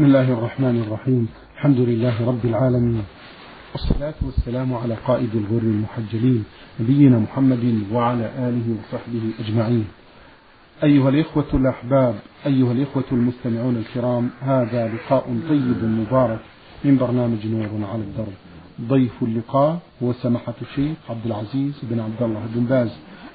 بسم الله الرحمن الرحيم. الحمد لله رب العالمين. والصلاة والسلام على قائد الغر المحجلين نبينا محمد وعلى آله وصحبه أجمعين. أيها الإخوة الأحباب أيها الإخوة المستمعون الكرام هذا لقاء طيب مبارك من برنامج نور على الدرب. ضيف اللقاء هو سماحة الشيخ عبد العزيز بن عبد الله بن باز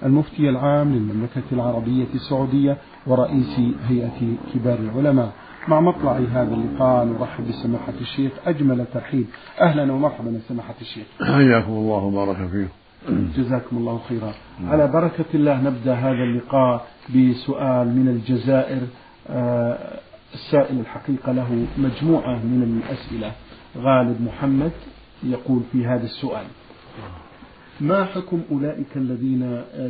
المفتي العام للمملكة العربية السعودية ورئيس هيئة كبار العلماء. مع مطلع هذا اللقاء نرحب بسماحة الشيخ أجمل ترحيب. أهلا ومرحبا سماحة الشيخ. حياكم الله وبارك فيكم. جزاكم الله خيرا. على بركة الله نبدأ هذا اللقاء بسؤال من الجزائر. آه، السائل الحقيقة له مجموعة من الأسئلة. غالب محمد يقول في هذا السؤال. ما حكم أولئك الذين آه،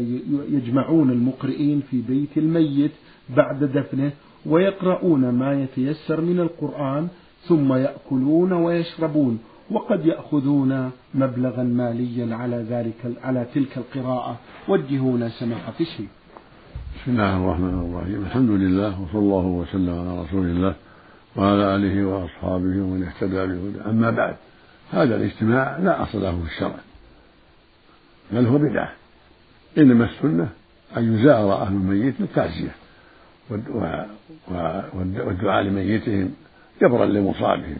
يجمعون المقرئين في بيت الميت بعد دفنه؟ ويقرؤون ما يتيسر من القرآن ثم يأكلون ويشربون وقد يأخذون مبلغا ماليا على ذلك على تلك القراءة. وجهونا سماحة الشيخ. بسم الله الرحمن الرحيم، الحمد لله وصلى الله وسلم على رسول الله وعلى آله وأصحابه ومن اهتدى بهداه، أما بعد هذا الاجتماع لا أصل له في الشرع بل هو بدعة. إنما السنة أن يزار أهل الميت للتعزية والدعاء لميتهم جبرا لمصابهم.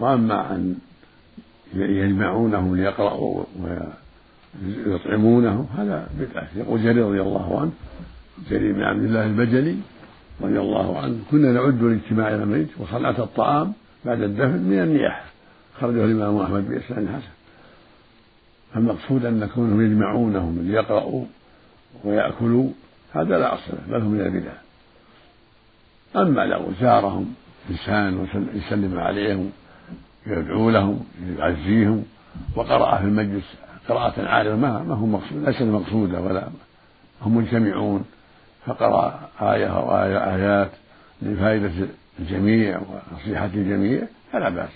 وأما أن يجمعونهم ليقرأوا ويطعمونه هذا بدعة. يقول جرير رضي الله عنه جرير بن عبد الله البجلي رضي الله عنه كنا نعد الاجتماع إلى الميت وصنعة الطعام بعد الدفن من النياحة خرجه الإمام أحمد بإسناد حسن. المقصود أن كونهم يجمعونهم ليقرأوا ويأكلوا هذا لا أصل له بل هو من البدع. أما لو زارهم إنسان ويسلم عليهم يدعو لهم يعزيهم وقرأ في المجلس قراءة عارضة ما ما هو مقصود ليس المقصودة ولا هم مجتمعون فقرأ آية أو آية آيات لفائدة الجميع ونصيحة الجميع فلا بأس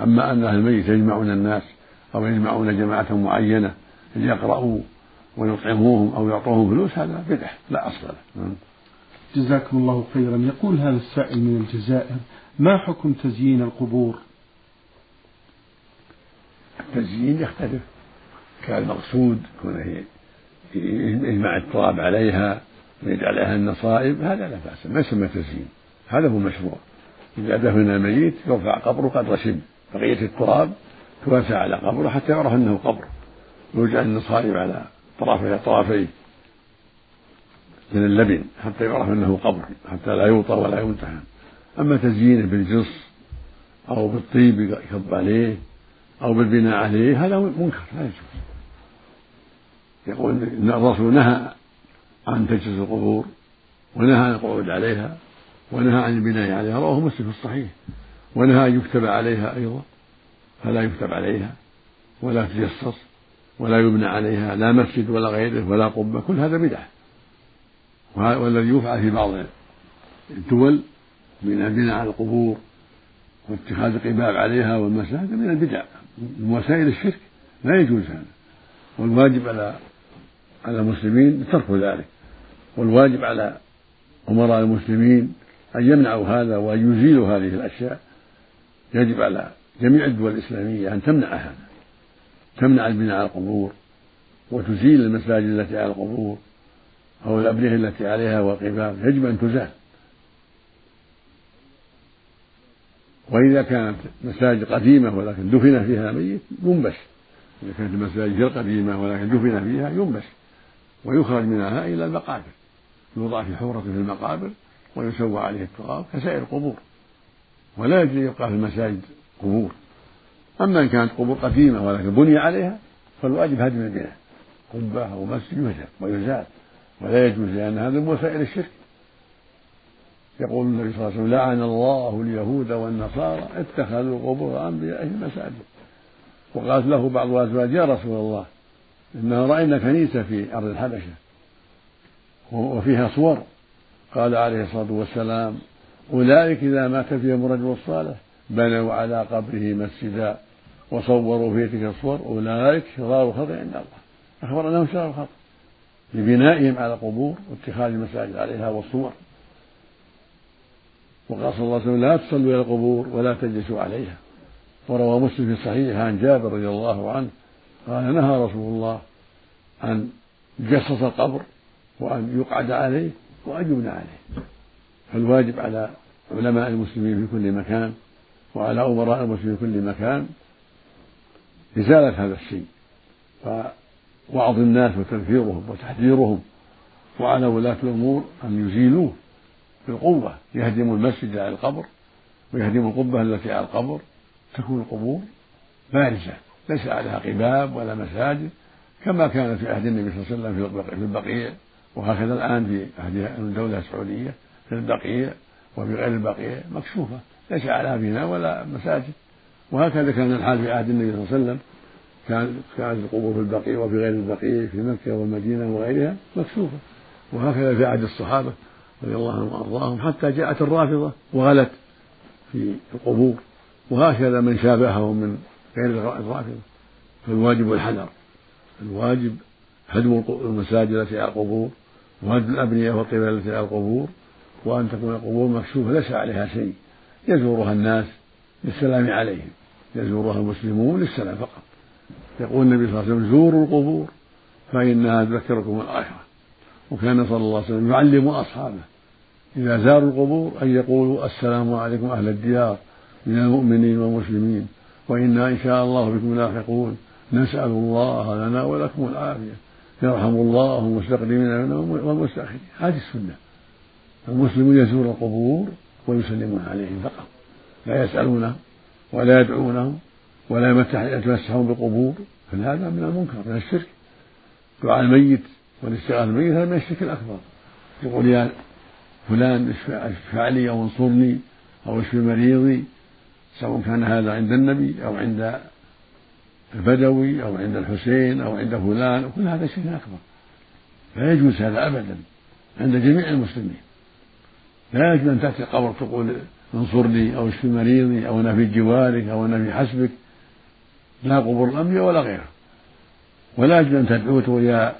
أما أن أهل الميت يجمعون الناس أو يجمعون جماعة معينة ليقرأوا ويطعموهم أو يعطوهم فلوس هذا بدعة لا أصل له. جزاكم الله خيرا. يقول هذا السائل من الجزائر ما حكم تزيين القبور؟ التزيين يختلف. كان المقصود كونه يجمع التراب عليها ويجعل عليها النصائب هذا لا بأس. ما يسمى تزيين؟ هذا هو المشروع إذا دفن الميت يرفع قبره قدر شبر بقية التراب توسع على قبره حتى يعرف أنه قبر. ويجعل النصائب على طرفي طرفيه. من اللبن حتى يعرف أنه قبر حتى لا يوطى ولا يمتحن أما تزيينه بالجص أو بالطيب يكب عليه أو بالبناء عليه هذا منكر لا يجوز. يقول إن الرسول نهى عن تجسس القبور ونهى عن القعود عليها ونهى عن البناء عليها رواه مسلم في الصحيح. ونهى أن يكتب عليها أيضا فلا يكتب عليها ولا تجسس ولا يبنى عليها لا مسجد ولا غيره ولا قبة كل هذا بدعة. والذي يفعل في بعض الدول من البناء على القبور واتخاذ القباب عليها والمساجد من البدع. من وسائل الشرك لا يجوز هذا. والواجب على على المسلمين ترك ذلك. والواجب على أمراء المسلمين أن يمنعوا هذا وأن يزيلوا هذه الأشياء. يجب على جميع الدول الإسلامية أن تمنع هذا. تمنع البناء على القبور وتزيل المساجد التي على القبور. أو الأبنية التي عليها والقباب يجب أن تزال. وإذا كانت مساجد قديمة ولكن دفن فيها ميت ينبش. إذا كانت المساجد غير قديمة ولكن دفن فيها ينبش. ويخرج منها إلى المقابر. يوضع في حفرة في المقابر ويسوى عليه التراب كسائر القبور. ولا يجري يبقى في المساجد قبور. أما إن كانت قبور قديمة ولكن بني عليها فالواجب هدم البناء قبة أو مسجد يهدم ويزال. ولا يجوز لأن هذا من وسائل الشرك. يقول النبي صلى الله عليه وسلم لعن الله اليهود والنصارى اتخذوا قبور أنبيائهم مساجد. وقالت له بعض الأزواج يا رسول الله إنها رأينا كنيسة في أرض الحبشة وفيها صور. قال عليه الصلاة والسلام أولئك إذا مات فيهم الرجل الصالح بنوا على قبره مسجدا وصوروا فيه تلك الصور أولئك شرار الخلق عند الله. أخبر أنهم شرار الخلق. لبنائهم على القبور واتخاذ المساجد عليها والصور. وقال صلى الله عليه وسلم لا تصلوا إلى القبور ولا تجلسوا عليها. وروى مسلم في الصحيح عن جابر رضي الله عنه قال نهى رسول الله أن يجسس القبر وأن يقعد عليه وأن يبنى عليه. فالواجب على علماء المسلمين في كل مكان وعلى أمراء المسلمين في كل مكان إزالة هذا الشيء. ووعظ الناس وتنفيرهم وتحذيرهم. وعلى ولاة الأمور أن يزيلوه بالقوة. يهدموا المسجد على القبر ويهدموا القبة التي على القبر. تكون القبور بارزة. ليس عليها قباب ولا مساجد كما كان في عهد النبي صلى الله عليه وسلم في البقيع. وهكذا الآن في عهد الدولة السعودية في البقيع وفي غير البقيع. مكشوفة. ليس عليها بناء ولا مساجد. وهكذا كان الحال في عهد النبي صلى الله عليه وسلم كانت القبور في البقيع وفي غير البقيع في مكة والمدينة وغيرها مكشوفة وهكذا في عهد الصحابة رضي الله عنهم وأرضاهم حتى جاءت الرافضة وغلت في القبور. وهكذا من شابههم من غير الرافضة فالواجب الحذر. الواجب هدم المساجد التي على القبور وهدم الأبنية والقبل التي على القبور. وأن تكون القبور مكشوفة ليس عليها شيء. يزورها الناس للسلام عليهم. يزورها المسلمون للسلام فقط. يقول النبي صلى الله عليه وسلم زوروا القبور فإنها تذكركم الآخرة وكان صلى الله عليه وسلم يعلم أصحابه. إذا زاروا القبور أن يقولوا السلام عليكم أهل الديار من المؤمنين والمسلمين وإنا إن شاء الله بكم لاحقون. نسأل الله لنا ولكم العافية. يرحم الله المستقدمين والمستأخرين. هذه السنة. المسلمون يزور القبور ويسلمون عليهم فقط. لا يسألونهم ولا يدعونهم. ولا يتمسحون بالقبور. فهذا من المنكر من الشرك. دعاء الميت والاستغاثة بالميت هذا من الشرك الأكبر. يقول يا فلان اشفع لي أو انصرني أو اشفي مريضي؟ سواء كان هذا عند النبي أو عند البدوي أو عند الحسين أو عند فلان. كل هذا شرك أكبر. لا يجوز هذا أبدا عند جميع المسلمين. لا يجوز أن تأتي القبر تقول انصرني أو اشفي مريضي أو أنا في جوارك أو أنا في حسبك. لا قبور الأنبياء ولا غيره. ولا يجوز أن تدعو تقول يا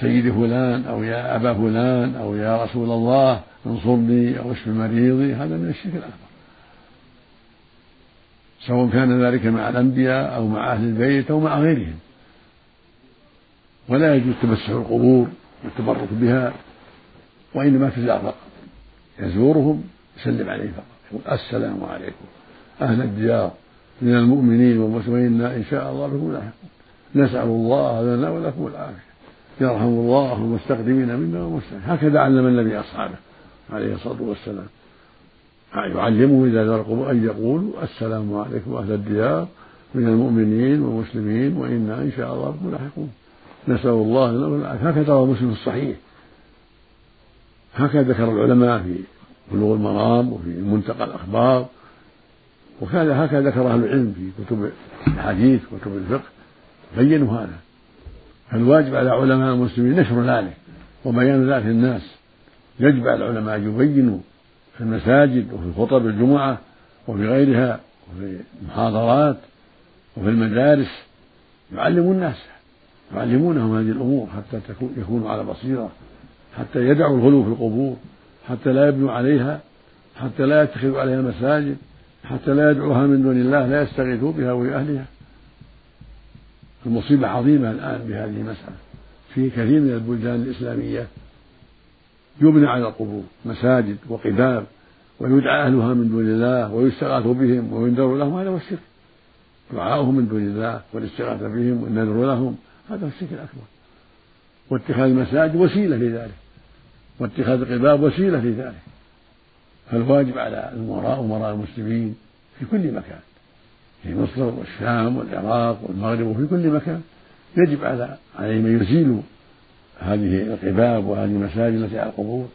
سيدي فلان أو يا أبا فلان أو يا رسول الله انصرني أو اشف مريضي. هذا من الشرك الأكبر. سواء كان ذلك مع الأنبياء أو مع أهل البيت أو مع غيرهم. ولا يجوز تمسح القبور والتبرك بها وإنما تزار فقط. يزورهم يسلم عليهم فقط. يقول السلام عليكم. أهل الديار. من المؤمنين والمسلمين إن شاء الله بكم لاحقون نسأل الله لنا ولكم العافية. يرحم الله المستقدمين منا والمستقدمين. هكذا علم النبي أصحابه عليه الصلاة والسلام. يعلمه إذا ذرقوا أن يقولوا السلام عليكم أهل الديار من المؤمنين والمسلمين وإنا إن شاء الله بكم لاحقون نسأل الله لنا والعافية هكذا روى مسلم الصحيح. هكذا ذكر العلماء في بلوغ المرام وفي منتقى الأخبار. وكذا هكذا ذكر أهل العلم في كتب الحديث وكتب الفقه بينوا هذا. فالواجب على علماء المسلمين نشر ذلك وبيان ذلك للناس يجب على العلماء أن يبينوا في المساجد وفي خطب الجمعة وفي غيرها وفي المحاضرات وفي المدارس. يعلموا الناس يعلمونهم هذه الأمور حتى يكونوا على بصيرة حتى يدعوا الغلو في القبور حتى لا يبنوا عليها حتى لا يتخذوا عليها مساجد حتى لا يدعوها من دون الله لا يستغيثوا بها وبأهلها المصيبة عظيمة الآن بهذه المسألة. في كثير من البلدان الإسلامية يبنى على القبور مساجد وقباب ويدعى أهلها من دون الله ويستغاث بهم وينذر لهم هذا هو الشرك. دعاؤهم من دون الله والاستغاثة بهم والنذر لهم هذا هو الشرك الأكبر. واتخاذ المساجد وسيلة لذلك. واتخاذ القباب وسيلة لذلك. فالواجب على الأمراء أمراء المسلمين في كل مكان في مصر والشام والعراق والمغرب وفي كل مكان يجب على عليهم أن يزيلوا هذه القباب وهذه المساجد التي على القبور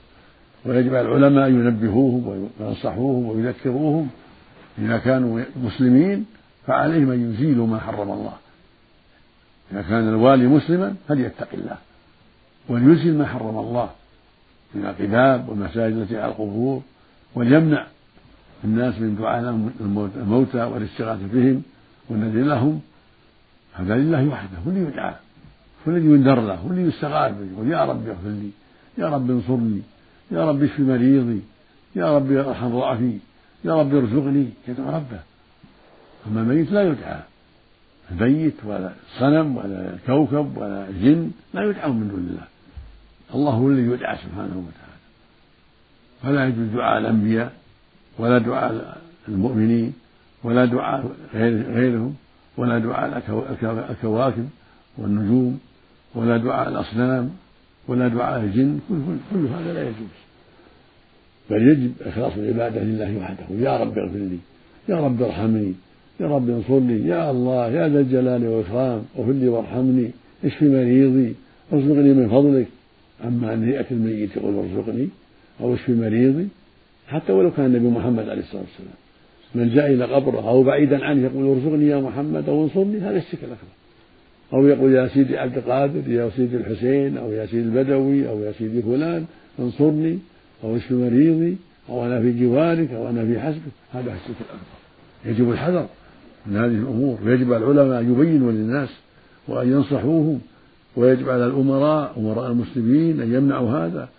ويجب على العلماء أن ينبهوهم وينصحوهم ويذكروهم. إذا كانوا مسلمين فعليهم أن يزيلوا ما حرم الله. إذا كان الوالي مسلما فليتق الله وليزيل ما حرم الله من القباب والمساجد التي على القبور. وليمنع الناس من دعاء الموتى والاستغاثة بهم والنذر لهم. هذا لله وحده هو اللي يدعى هو الذي ينذر له هو الذي يستغاث به يقول يا رب اغفر لي يا رب انصرني يا رب اشف مريضي يا رب ارحم ضعفي يا رب ارزقني. يدعو ربه. أما الميت لا يدعى. الميت ولا الصنم ولا الكوكب ولا الجن لا يدعون من دون الله. الله هو الذي يدعى سبحانه وتعالى. فلا يجوز دعاء الأنبياء ولا دعاء المؤمنين ولا دعاء غيرهم ولا دعاء الكواكب والنجوم ولا دعاء الأصنام ولا دعاء الجن كل هذا لا يجوز. بل يجب إخلاص العبادة لله وحده. يا رب اغفر لي يا رب ارحمني يا رب انصرني يا الله يا ذا الجلال والإكرام اغفر لي وارحمني اشف مريضي ارزقني من فضلك. أما أن يأتي الميت يقول ارزقني أو اشف مريضي حتى ولو كان النبي محمد عليه الصلاة والسلام. من جاء إلى قبره أو بعيدا عنه يقول ارزقني يا محمد أو انصرني هذا الشرك الأكبر. أو يقول يا سيدي عبد القادر يا سيدي الحسين أو يا سيدي البدوي أو يا سيدي فلان انصرني. أو اشف مريضي؟ أو أنا في جوارك أو أنا في حسبك. هذا الشرك الأكبر. يجب الحذر من هذه الأمور. ويجب على العلماء أن يبينوا للناس وأن ينصحوهم. ويجب على الأمراء أمراء المسلمين أن يمنعوا هذا.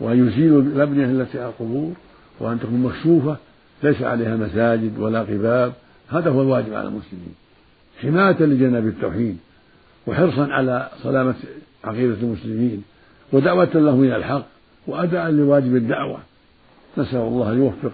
وأن يزيلوا الأبنية التي على القبور وأن تكون مكشوفة ليس عليها مساجد ولا قباب. هذا هو الواجب على المسلمين. حماية لجناب التوحيد وحرصا على سلامة عقيدة المسلمين ودعوة لهم إلى الحق وأداء لواجب الدعوة. نسأل الله أن يوفق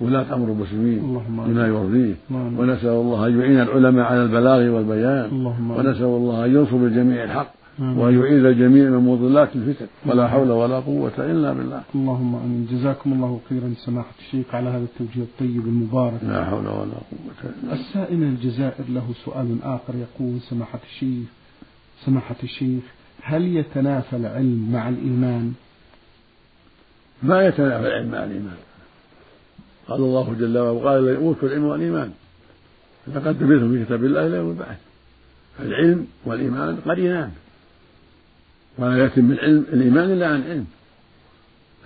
ولاة أمر المسلمين لما يرضيه. ونسأل الله أن يعين العلماء على البلاغ والبيان. ونسأل الله أن ينصر الجميع الحق. وأن يعيذ الجميع من مضلات الفتن. ولا حول ولا قوة إلا بالله. اللهم آمين. جزاكم الله خيرا سماحة الشيخ على هذا التوجيه الطيب المبارك. لا حول ولا قوة إلا السائل من الجزائر له سؤال آخر يقول سماحة الشيخ سماحة الشيخ هل يتنافى العلم مع الإيمان؟ ما يتنافى العلم مع الإيمان. قال الله جل وعلا وقال أوتوا العلم والإيمان لقد تبثهم في كتاب الله إلى يوم البعث فالعلم والإيمان قرينان ولا يتم العلم الإيمان إلا عن علم.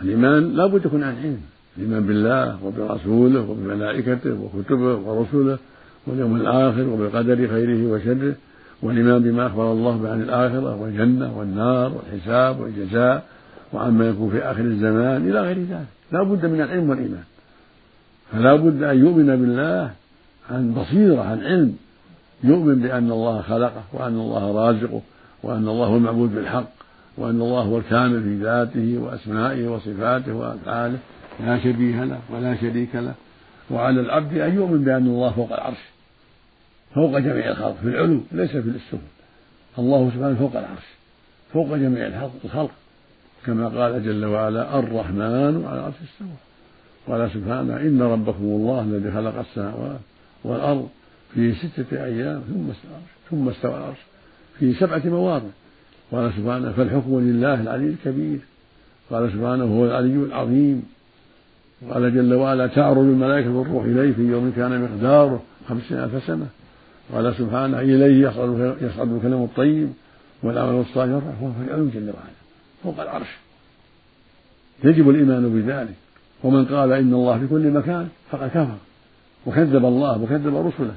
الإيمان لا بد يكون عن علم. الإيمان بالله وبرسوله وبملائكته وكتبه ورسله واليوم الآخر وبالقدر خيره وشره والإيمان بما أخبر الله عن الآخرة والجنة والنار والحساب والجزاء وعما يكون في آخر الزمان إلى غير ذلك لا بد من العلم والإيمان. فلا بد أن يؤمن بالله عن بصيرة عن علم. يؤمن بأن الله خلقه وأن الله رازقه وأن الله هو المعبود بالحق. وأن الله هو الكامل في ذاته وأسمائه وصفاته وأفعاله. لا شبيه له ولا شريك له. وعلى العبد أن يؤمن بأن الله فوق العرش فوق جميع الخلق في العلو ليس في السفل. الله سبحانه فوق العرش فوق جميع الخلق كما قال جل وعلا الرحمن على العرش استوى قال سبحانه إن ربكم الله الذي خلق السماوات والأرض في ستة أيام ثم استوى ثم استوى العرش في سبعة مواضع. قال سبحانه فالحكم لله العلي الكبير. قال سبحانه هو العلي العظيم. قال جل وعلا تعرج الملائكة والروح إليه في يوم كان مقداره خمسين ألف سنة. قال سبحانه إليه يصعد يصعد الكلام الطيب والعمل الصالح يرفع وهو في العلو جل وعلا فوق العرش. يجب الإيمان بذلك. ومن قال إن الله في كل مكان فقد كفر وكذب الله وكذب رسله.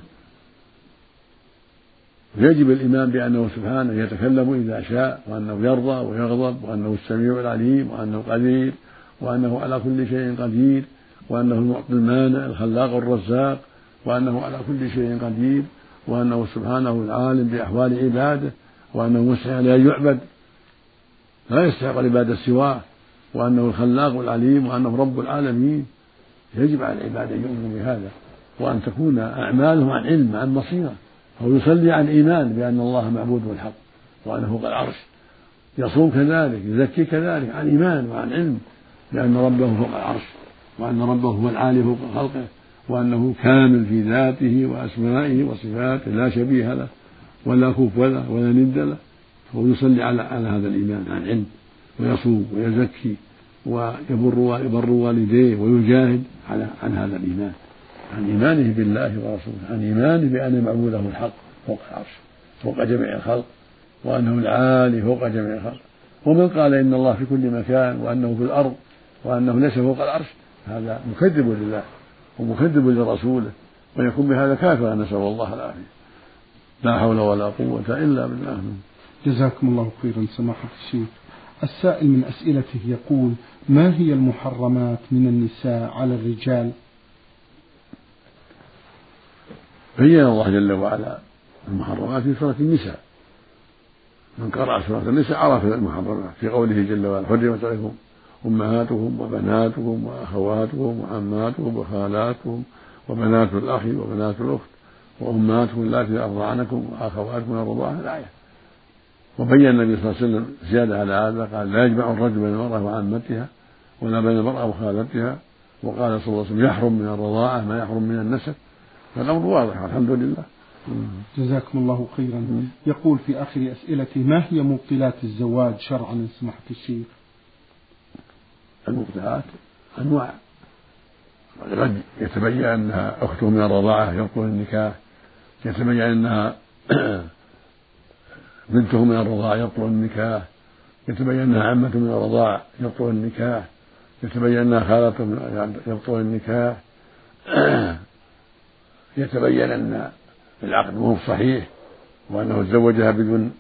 يجب الإيمان بأنه سبحانه يتكلم إذا شاء وأنه يرضى ويغضب وأنه السميع العليم وأنه قدير وأنه على كل شيء قدير وأنه المعطي المانع الخلاق الرزاق وأنه على كل شيء قدير وأنه سبحانه العالم بأحوال عباده وأنه مستحق أن يعبد لا يستحق العبادة سواه وأنه الخلاق العليم وأنه رب العالمين. يجب على العباد أن يؤمنوا بهذا وأن تكون أعمالهم عن علم عن بصيرة. أو يصلي عن إيمان بأن الله معبود بالحق وأنه فوق العرش يصوم كذلك يزكي كذلك عن إيمان وعن علم بأن ربه فوق العرش وأن ربه هو العالي فوق خلقه وأنه كامل في ذاته وأسمائه وصفاته لا شبيه له ولا كفو له ولا ند له. فهو يصلي على على هذا الإيمان عن علم ويصوم ويزكي ويبر يبر والديه ويجاهد على عن هذا الإيمان. عن إيمانه بالله ورسوله عن إيمانه بأن معبوده الحق فوق العرش فوق جميع الخلق وأنه العالي فوق جميع الخلق. ومن قال إن الله في كل مكان وأنه في الأرض وأنه ليس فوق العرش هذا مكذب لله ومكذب لرسوله ويكون بهذا كافرا نسأل الله العافية. لا حول ولا قوة إلا بالله. جزاكم الله خيرا سماحة الشيخ. السائل من أسئلته يقول ما هي المحرمات من النساء على الرجال؟ بين الله جل وعلا المحرمات في سورة النساء. من قرأ سورة النساء عرف المحرمات. في قوله جل وعلا حرمت عليكم أمهاتهم وبناتهم وأخواتهم وعماتهم وخالاتهم وبنات الأخ وبنات الأخت وأمهاتكم اللاتي أرضعنكم وأخواتكم من الرضاعة الآية. وبين النبي صلى الله عليه وسلم زيادة على هذا قال لا يجمع الرجل بين المرأة وعمتها ولا بين المرأة وخالتها. وقال صلى الله عليه وسلم يحرم من الرضاعة ما يحرم من النسب. فالأمر واضح الحمد لله. جزاكم الله خيرا. يقول في آخر أسئلته ما هي مبطلات الزواج شرعا إن سمحت الشيخ؟ المبطلات؟ أنواع. قد يتبين أنها أخته من الرضاعة يبطل النكاح. يتبين أنها بنته من الرضاعة يبطل النكاح. يتبين أنها عمة من الرضاعة يبطل النكاح. يتبين أنها خالته يبطل النكاح. يتبين أن العقد مو صحيح وأنه تزوجها بدون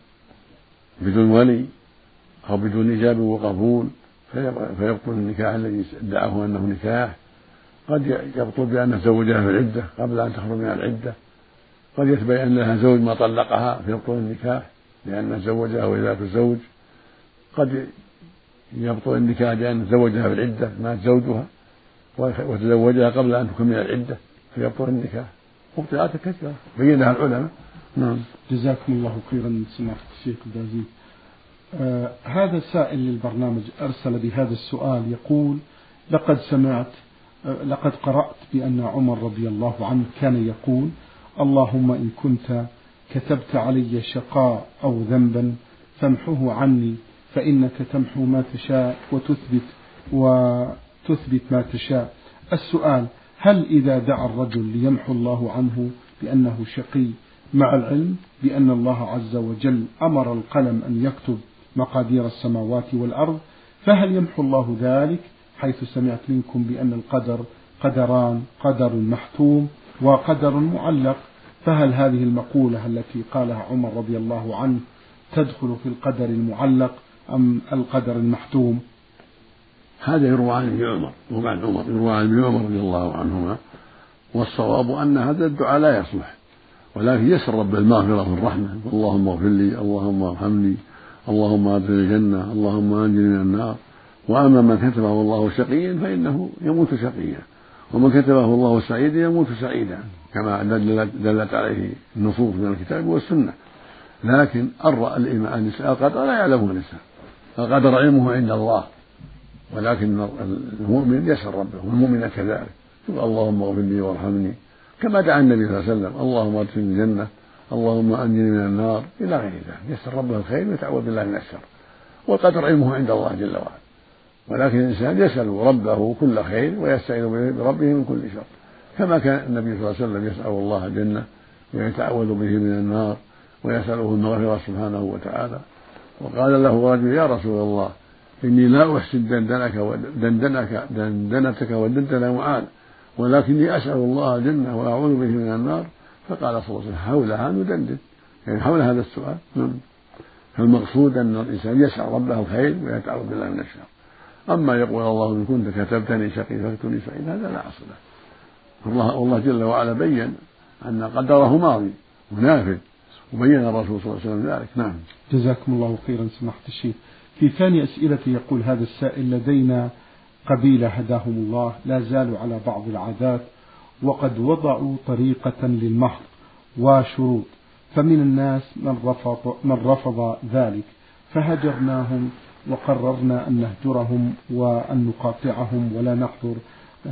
بدون ولي أو بدون إجابة وقبول فيبطل النكاح الذي ادعاه أنه نكاح. قد يبطل بأنه زوجها في العدة قبل أن تخرج من العدة. قد يتبين لها زوج ما طلقها فيبطل النكاح لأنه زوجها وهي ذات الزوج قد يبطل النكاح لأنه زوجها في العدة مات زوجها وتزوجها قبل أن تكمل العدة فيبطل النكاح. مبطلات كثيرة بينها العلماء. نعم. جزاكم الله خيرا سماحة الشيخ البازي آه هذا سائل للبرنامج أرسل بهذا السؤال يقول لقد سمعت آه لقد قرأت بأن عمر رضي الله عنه كان يقول اللهم إن كنت كتبت علي شقاء أو ذنبا فامحه عني فإنك تمحو ما تشاء وتثبت وتثبت ما تشاء. السؤال هل إذا دعا الرجل ليمحو الله عنه بأنه شقي مع العلم بأن الله عز وجل أمر القلم أن يكتب مقادير السماوات والأرض فهل يمحو الله ذلك؟ حيث سمعت منكم بأن القدر قدران قدر محتوم وقدر معلق. فهل هذه المقولة التي قالها عمر رضي الله عنه تدخل في القدر المعلق أم القدر المحتوم؟ هذا يروى عن ابن عمر وهو عن عمر يروى عن ابن عمر رضي الله عنهما. والصواب أن هذا الدعاء لا يصلح ولكن يسأل رب المغفرة والرحمة. اللهم اغفر لي اللهم ارحمني اللهم ادخل الجنة اللهم أنجني من النار. وأما من كتبه الله شقيا فإنه يموت شقيا ومن كتبه الله سعيدا يموت سعيدا كما دلت عليه النصوص من الكتاب والسنة. لكن الإيمان القدر لا يعلمه الإنسان. القدر علمه عند الله. ولكن المؤمن يسأل ربه والمؤمن كذلك. يقول اللهم اغفر لي وارحمني. كما دعا النبي صلى الله عليه وسلم اللهم ادخلني الجنة اللهم أنجني من النار إلى غير ذلك. يسأل ربه الخير ويتعوذ بالله من الشر. والقدر علمه عند الله جل وعلا. ولكن الإنسان يسأل ربه كل خير ويستعين بربه من كل شر. كما كان النبي صلى الله عليه وسلم يسأل الله الجنة ويتعوذ به من النار ويسأله المغفرة سبحانه وتعالى. وقال له رجل يا رسول الله إني لا أحسن دندنك ودندنك دندنتك ودندن معاذ. ولكني أسأل الله الجنة وأعوذ به من النار. فقال صلى الله عليه وسلم حولها ندندن. يعني حول هذا السؤال. فالمقصود أن الإنسان يسأل ربه الخير ويتعوذ بالله من الشر. أما يقول الله إن كنت كتبتني شقي فاكتبني سعيد هذا لا أصل له. الله والله جل وعلا بين أن قدره ماضي. ونافذ وبين الرسول صلى الله عليه وسلم ذلك. نعم. جزاكم الله خيرا سماحة الشيخ. في ثاني أسئلة يقول هذا السائل لدينا قبيلة هداهم الله لا زالوا على بعض العادات وقد وضعوا طريقة للمهر وشروط فمن الناس من رفض, من رفض ذلك فهجرناهم وقررنا أن نهجرهم وأن نقاطعهم ولا نحضر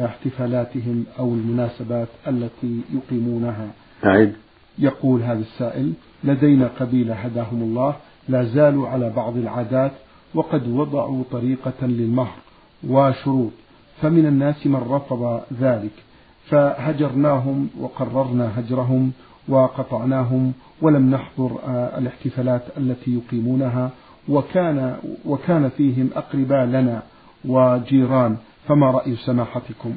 احتفالاتهم أو المناسبات التي يقيمونها. أعد يقول هذا السائل لدينا قبيلة هداهم الله لا زالوا على بعض العادات وقد وضعوا طريقة للمهر وشروط فمن الناس من رفض ذلك فهجرناهم وقررنا هجرهم وقطعناهم ولم نحضر آه، الاحتفالات التي يقيمونها وكان وكان فيهم أقرباء لنا وجيران فما رأي سماحتكم؟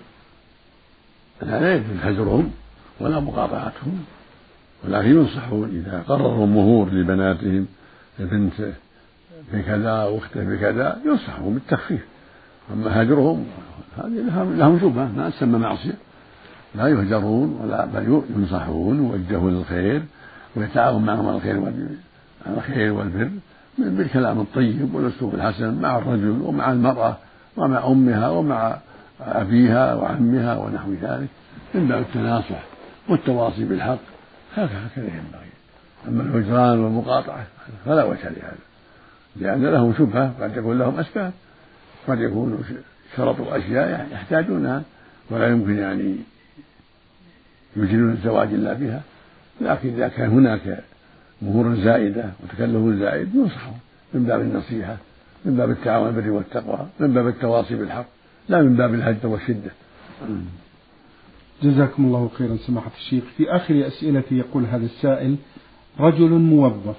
لا يجوز هجرهم ولا مقاطعتهم ولكن ينصحون إذا قرروا المهور لبناتهم بنت بكذا واختلف بكذا ينصحهم بالتخفيف. أما هجرهم هذه لهم شبهة ما تسمى معصية. لا يهجرون ولا بل ينصحون ويوجهون للخير ويتعاون معهم على الخير الخير والبر بالكلام الطيب والأسلوب الحسن مع الرجل ومع المرأة ومع أمها ومع أبيها وعمها ونحو ذلك. من باب التناصح والتواصي بالحق هكذا ينبغي. أما الهجران والمقاطعة فلا وجه لهذا. لأن لهم شبهة قد يكون لهم أسباب. قد يكون شرطوا أشياء يحتاجونها ولا يمكن يعني يجرون الزواج إلا بها. لكن إذا كان هناك مهور زائدة وتكلف زائد ينصحون من باب النصيحة من باب التعاون بالبر والتقوى من باب التواصي بالحق لا من باب الهجر والشدة. جزاكم الله خيرا سماحة الشيخ. في آخر أسئلتي يقول هذا السائل رجل موظف.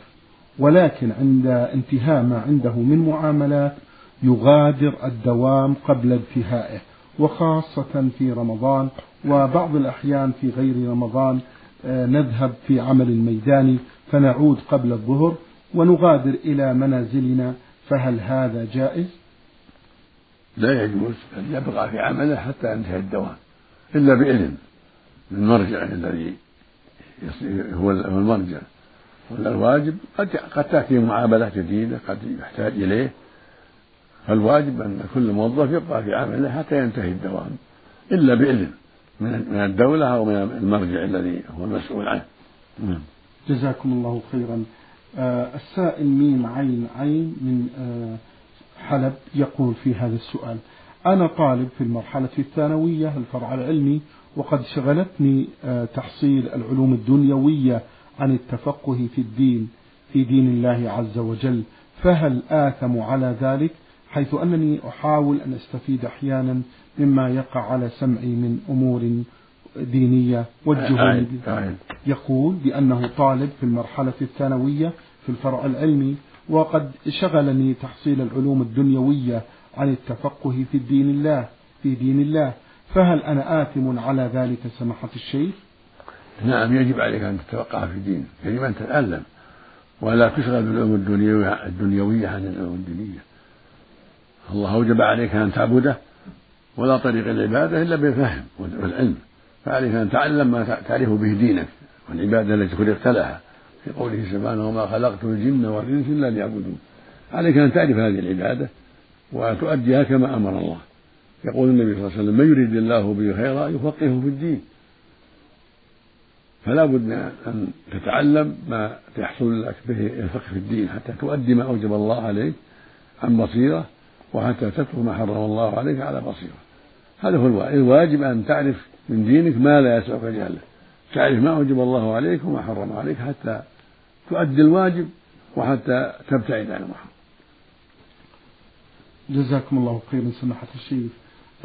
ولكن عند انتهاء ما عنده من معاملات يغادر الدوام قبل انتهائه وخاصة في رمضان وبعض الأحيان في غير رمضان آه، نذهب في عمل الميداني فنعود قبل الظهر ونغادر إلى منازلنا فهل هذا جائز؟ لا يجوز أن يبقى في عمله حتى ينتهي الدوام إلا بإذن من مرجع الذي هو المرجع ولا الواجب قد قد تأتي معاملة جديدة قد يحتاج إليه. فالواجب أن كل موظف يبقى في عمله حتى ينتهي الدوام إلا بإذن من الدولة أو من المرجع الذي هو المسؤول عنه. نعم. جزاكم الله خيرا. آه السائل ميم عين عين من آه حلب يقول في هذا السؤال أنا طالب في المرحلة الثانوية الفرع العلمي وقد شغلتني آه تحصيل العلوم الدنيوية عن التفقه في الدين في دين الله عز وجل. فهل آثم على ذلك؟ حيث أنني أحاول أن أستفيد أحيانا مما يقع على سمعي من أمور دينية وجهوني يقول بأنه طالب في المرحلة الثانوية في الفرع العلمي وقد شغلني تحصيل العلوم الدنيوية عن التفقه في الدين الله في دين الله. فهل أنا آثم على ذلك سماحة الشيخ؟ نعم يجب عليك أن تتفقه في الدين. يجب أن تتعلم ولا تشغل بالعلوم الدنيوية, الدنيوية عن العلوم الدينية. الله أوجب عليك أن تعبده. ولا طريق العبادة إلا بالفهم والعلم. فعليك أن تعلم ما تعرف به دينك والعبادة التي خلقت لها. في قوله سبحانه وما خلقت الجن والإنس إلا ليعبدون. عليك أن تعرف هذه العبادة وتؤديها كما أمر الله. يقول النبي صلى الله عليه وسلم من يريد الله به خيرا يفقهه في الدين. فلا بد أن تتعلم ما يحصل لك به الفقه في الدين حتى تؤدي ما أوجب الله عليك عن بصيرة وحتى تترك ما حرم الله عليك على بصيرة. هذا هو الواجب. أن تعرف من دينك ما لا يسعك جهله تعرف ما أوجب الله عليك وما حرم عليك حتى تؤدي الواجب وحتى تبتعد عن المحرم. جزاكم الله خيرا سماحة الشيخ.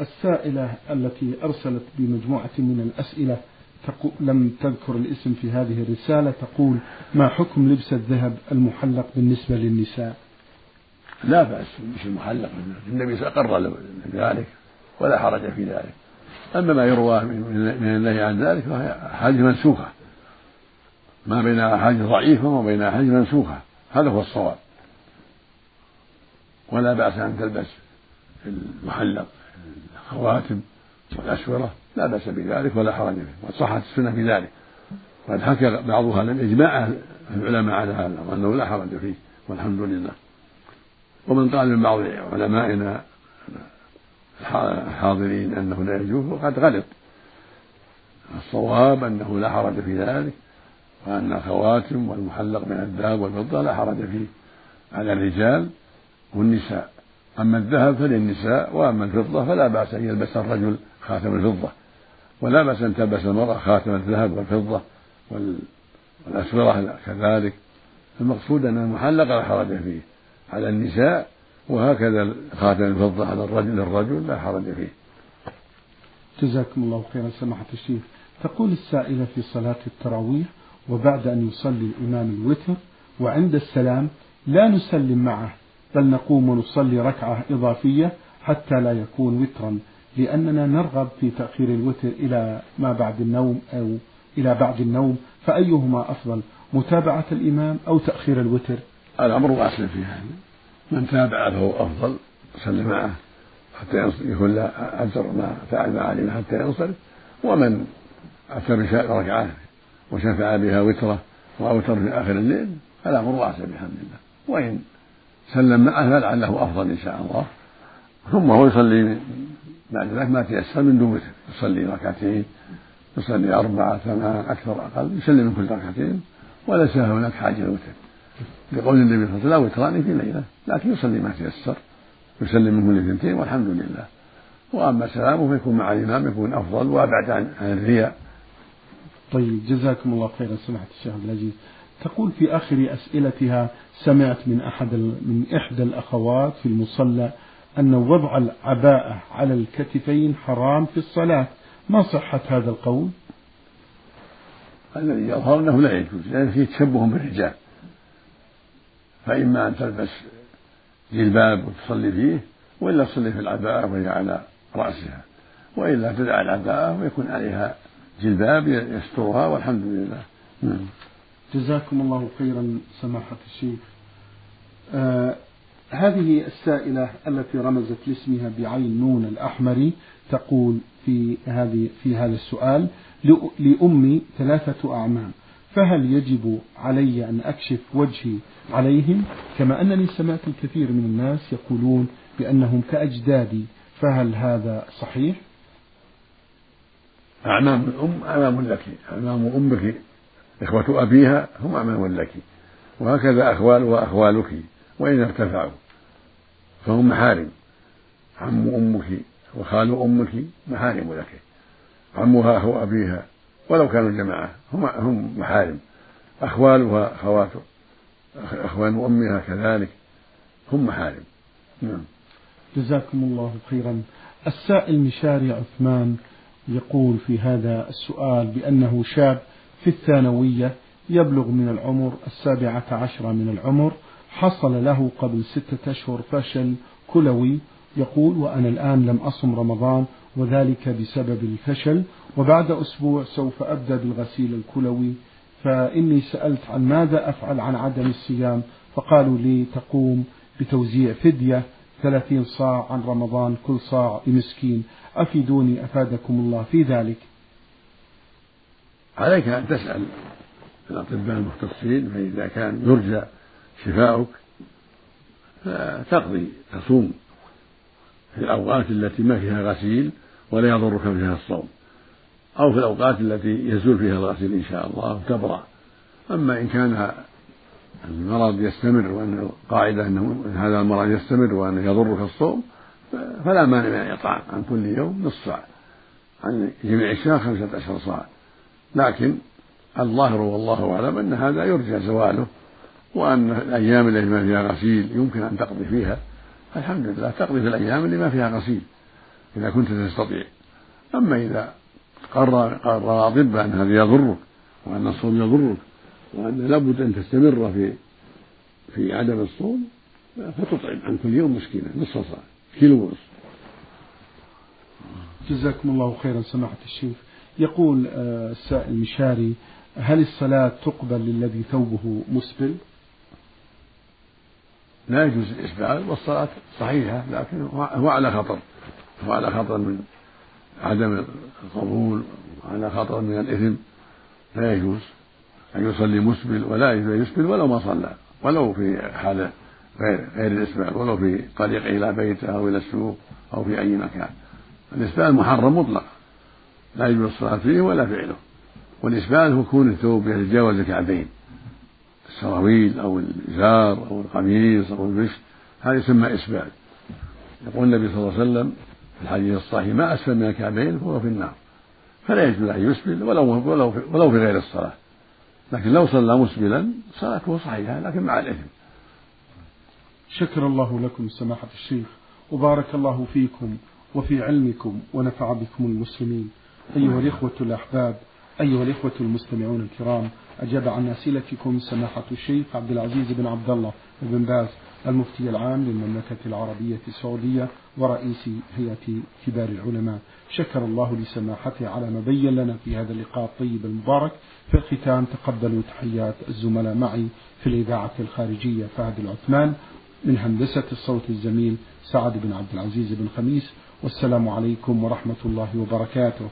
السائلة التي أرسلت بمجموعة من الأسئلة لم تذكر الاسم في هذه الرسالة تقول ما حكم لبس الذهب المحلق بالنسبة للنساء؟ لا بأس مش المحلق النبي أقر ذلك ولا حرج في ذلك. أما ما يروى من النهي عن ذلك فهي أحاديث منسوخة. ما بين أحاديث ضعيفة وبين أحاديث منسوخة. هذا هو الصواب. ولا بأس أن تلبس المحلق الخواتم والأسورة لا بأس بذلك ولا حرج به وقد صحت السنة في ذلك. وقد حكى بعضها لم إجماع العلماء على هذا وأنه لا حرج فيه والحمد لله. ومن قال من بعض علمائنا الحاضرين أنه لا يجوز وقد غلط. الصواب أنه لا حرج في ذلك وأن الخواتم والمحلق من الذهب والفضة لا حرج فيه. على الرجال والنساء أما الذهب فللنساء وأما الفضة فلا بأس أن يلبس الرجل خاتم الفضة. ولا بأس أن تلبس المرأة خاتم الذهب والفضة والأسورة كذلك. المقصود أن المحلق لا حرج فيه على النساء وهكذا خاتم الفضة على الرجل للرجل لا حرج فيه. جزاكم الله خيرا سماحة الشيخ. تقول السائلة في صلاة التراويح وبعد أن يصلي الإمام الوتر وعند السلام لا نسلم معه بل نقوم ونصلي ركعة إضافية حتى لا يكون وترا. لأننا نرغب في تأخير الوتر إلى ما بعد النوم أو إلى بعد النوم فأيهما أفضل متابعة الإمام أو تأخير الوتر؟ الأمر واسع في هذا. من تابع فهو أفضل صلى معه حتى يكون له أجر ما فعل ما علم حتى ينصرف. ومن أتى ركعة وشفع بها وتره وأوتر في آخر الليل فالأمر واسع بحمد الله. وإن سلم معه فلعله أفضل إن شاء الله. ثم هو يصلي بعد ذلك ما تيسر من دون وتر يصلي ركعتين يصلي أربعة ثمان أكثر أقل يسلم من كل ركعتين وليس هناك حاجة للوتر لقول النبي صلى الله عليه وسلم وتران في ليلة لكن يصلي ما تيسر يسلم من كل اثنتين والحمد لله. وأما سلامه فيكون مع الإمام يكون أفضل وأبعد عن الرياء. طيب جزاكم الله خيرا سماحة الشيخ عبد العزيز. تقول في آخر أسئلتها سمعت من أحد من إحدى الأخوات في المصلى أن وضع العباءة على الكتفين حرام في الصلاة ما صحة هذا القول؟ الذي يظهر أنه لا يجوز لأن فيه تشبه بالرجال فإما أن تلبس جلباب وتصلي فيه وإلا تصلي في العباءة وهي على رأسها وإلا تدع العباءة ويكون عليها جلباب يسترها والحمد لله نعم. جزاكم الله خيرا سماحة الشيخ آه هذه السائلة التي رمزت لاسمها بعين نون الأحمري تقول في هذه في هذا السؤال لأمي ثلاثة أعمام فهل يجب علي أن أكشف وجهي عليهم كما أنني سمعت الكثير من الناس يقولون بأنهم كأجدادي فهل هذا صحيح؟ أعمام الأم أعمام لك أعمام أمك إخوة أبيها هم أعمام لك وهكذا أخوال وأخوالك وإن ارتفعوا فهم محارم. عم أمك وخال أمك محارم لك. عمها أخو أبيها. ولو كانوا جماعة هم هم محارم. أخوالها أخوات أخوان أمها كذلك. هم محارم. نعم. جزاكم الله خيرا. السائل مشاري عثمان يقول في هذا السؤال بأنه شاب في الثانوية يبلغ من العمر السابعة عشرة من العمر حصل له قبل ستة أشهر فشل كلوي يقول وأنا الآن لم أصم رمضان وذلك بسبب الفشل وبعد أسبوع سوف أبدأ بالغسيل الكلوي فإني سألت عن ماذا أفعل عن عدم الصيام؟ فقالوا لي تقوم بتوزيع فدية ثلاثين صاع عن رمضان كل صاع لمسكين أفيدوني أفادكم الله في ذلك. عليك أن تسأل الأطباء المختصين فإذا كان يرجى شفاؤك فتقضي تصوم في الأوقات التي ما فيها غسيل ولا يضرك فيها الصوم أو في الأوقات التي يزول فيها الغسيل إن شاء الله تبرأ أما إن كان المرض يستمر وأن القاعدة أنه هذا المرض يستمر وأنه يضرك الصوم فلا مانع من الإطعام عن كل يوم نصف صاع عن جميع الشهر خمسة عشر صاع لكن الظاهر والله أعلم أن هذا يرجى زواله وأن الأيام التي ما فيها غسيل يمكن أن تقضي فيها. الحمد لله تقضي في الأيام اللي ما فيها غسيل إذا كنت تستطيع. أما إذا قرر قرر أطباء أن هذا يضرك وأن الصوم يضرك وأن لابد أن تستمر في في عدم الصوم فتطعم عن كل يوم مسكينا نصف صاع كيلو ونصف. جزاكم الله خيرا سماحة الشيخ. يقول آه، السائل مشاري هل الصلاة تقبل للذي ثوبه مسبل؟ لا يجوز الإسبال والصلاة صحيحة لكن هو على خطر. هو على خطر من عدم القبول وعلى خطر من الإثم. لا يجوز أن يصلي مسبل ولا يسبل ولو ما صلى ولو في حال غير غير الإسبال ولو في طريقه إلى بيته أو إلى السوق أو في أي مكان. الإسبال محرم مطلقا لا يجوز الصلاة فيه ولا فعله. والإسبال هو كون الثوب يتجاوز الكعبين. السراويل أو الإزار أو القميص أو البشت هذا يسمى إسبال يقول النبي صلى الله عليه وسلم في الحديث الصحيح ما أسفل من الكعبين فهو في النار. فلا يجوز أن يسبل ولو ولو في, ولو في غير الصلاة. لكن لو صلى مسبلا صلاته صحيحة لكن مع الإثم. شكر الله لكم سماحة الشيخ وبارك الله فيكم وفي علمكم ونفع بكم المسلمين. أيها الإخوة الأحباب أيها الإخوة المستمعون الكرام أجاب عن أسئلتكم سماحة الشيخ عبد العزيز بن عبد الله بن باز المفتي العام للمملكة العربية السعودية ورئيس هيئة كبار العلماء. شكر الله لسماحته على ما بين لنا في هذا اللقاء الطيب المبارك. في الختام تقبلوا تحيات الزملاء معي في الإذاعة الخارجية فهد العثمان من هندسة الصوت الزميل سعد بن عبد العزيز بن خميس. والسلام عليكم ورحمة الله وبركاته.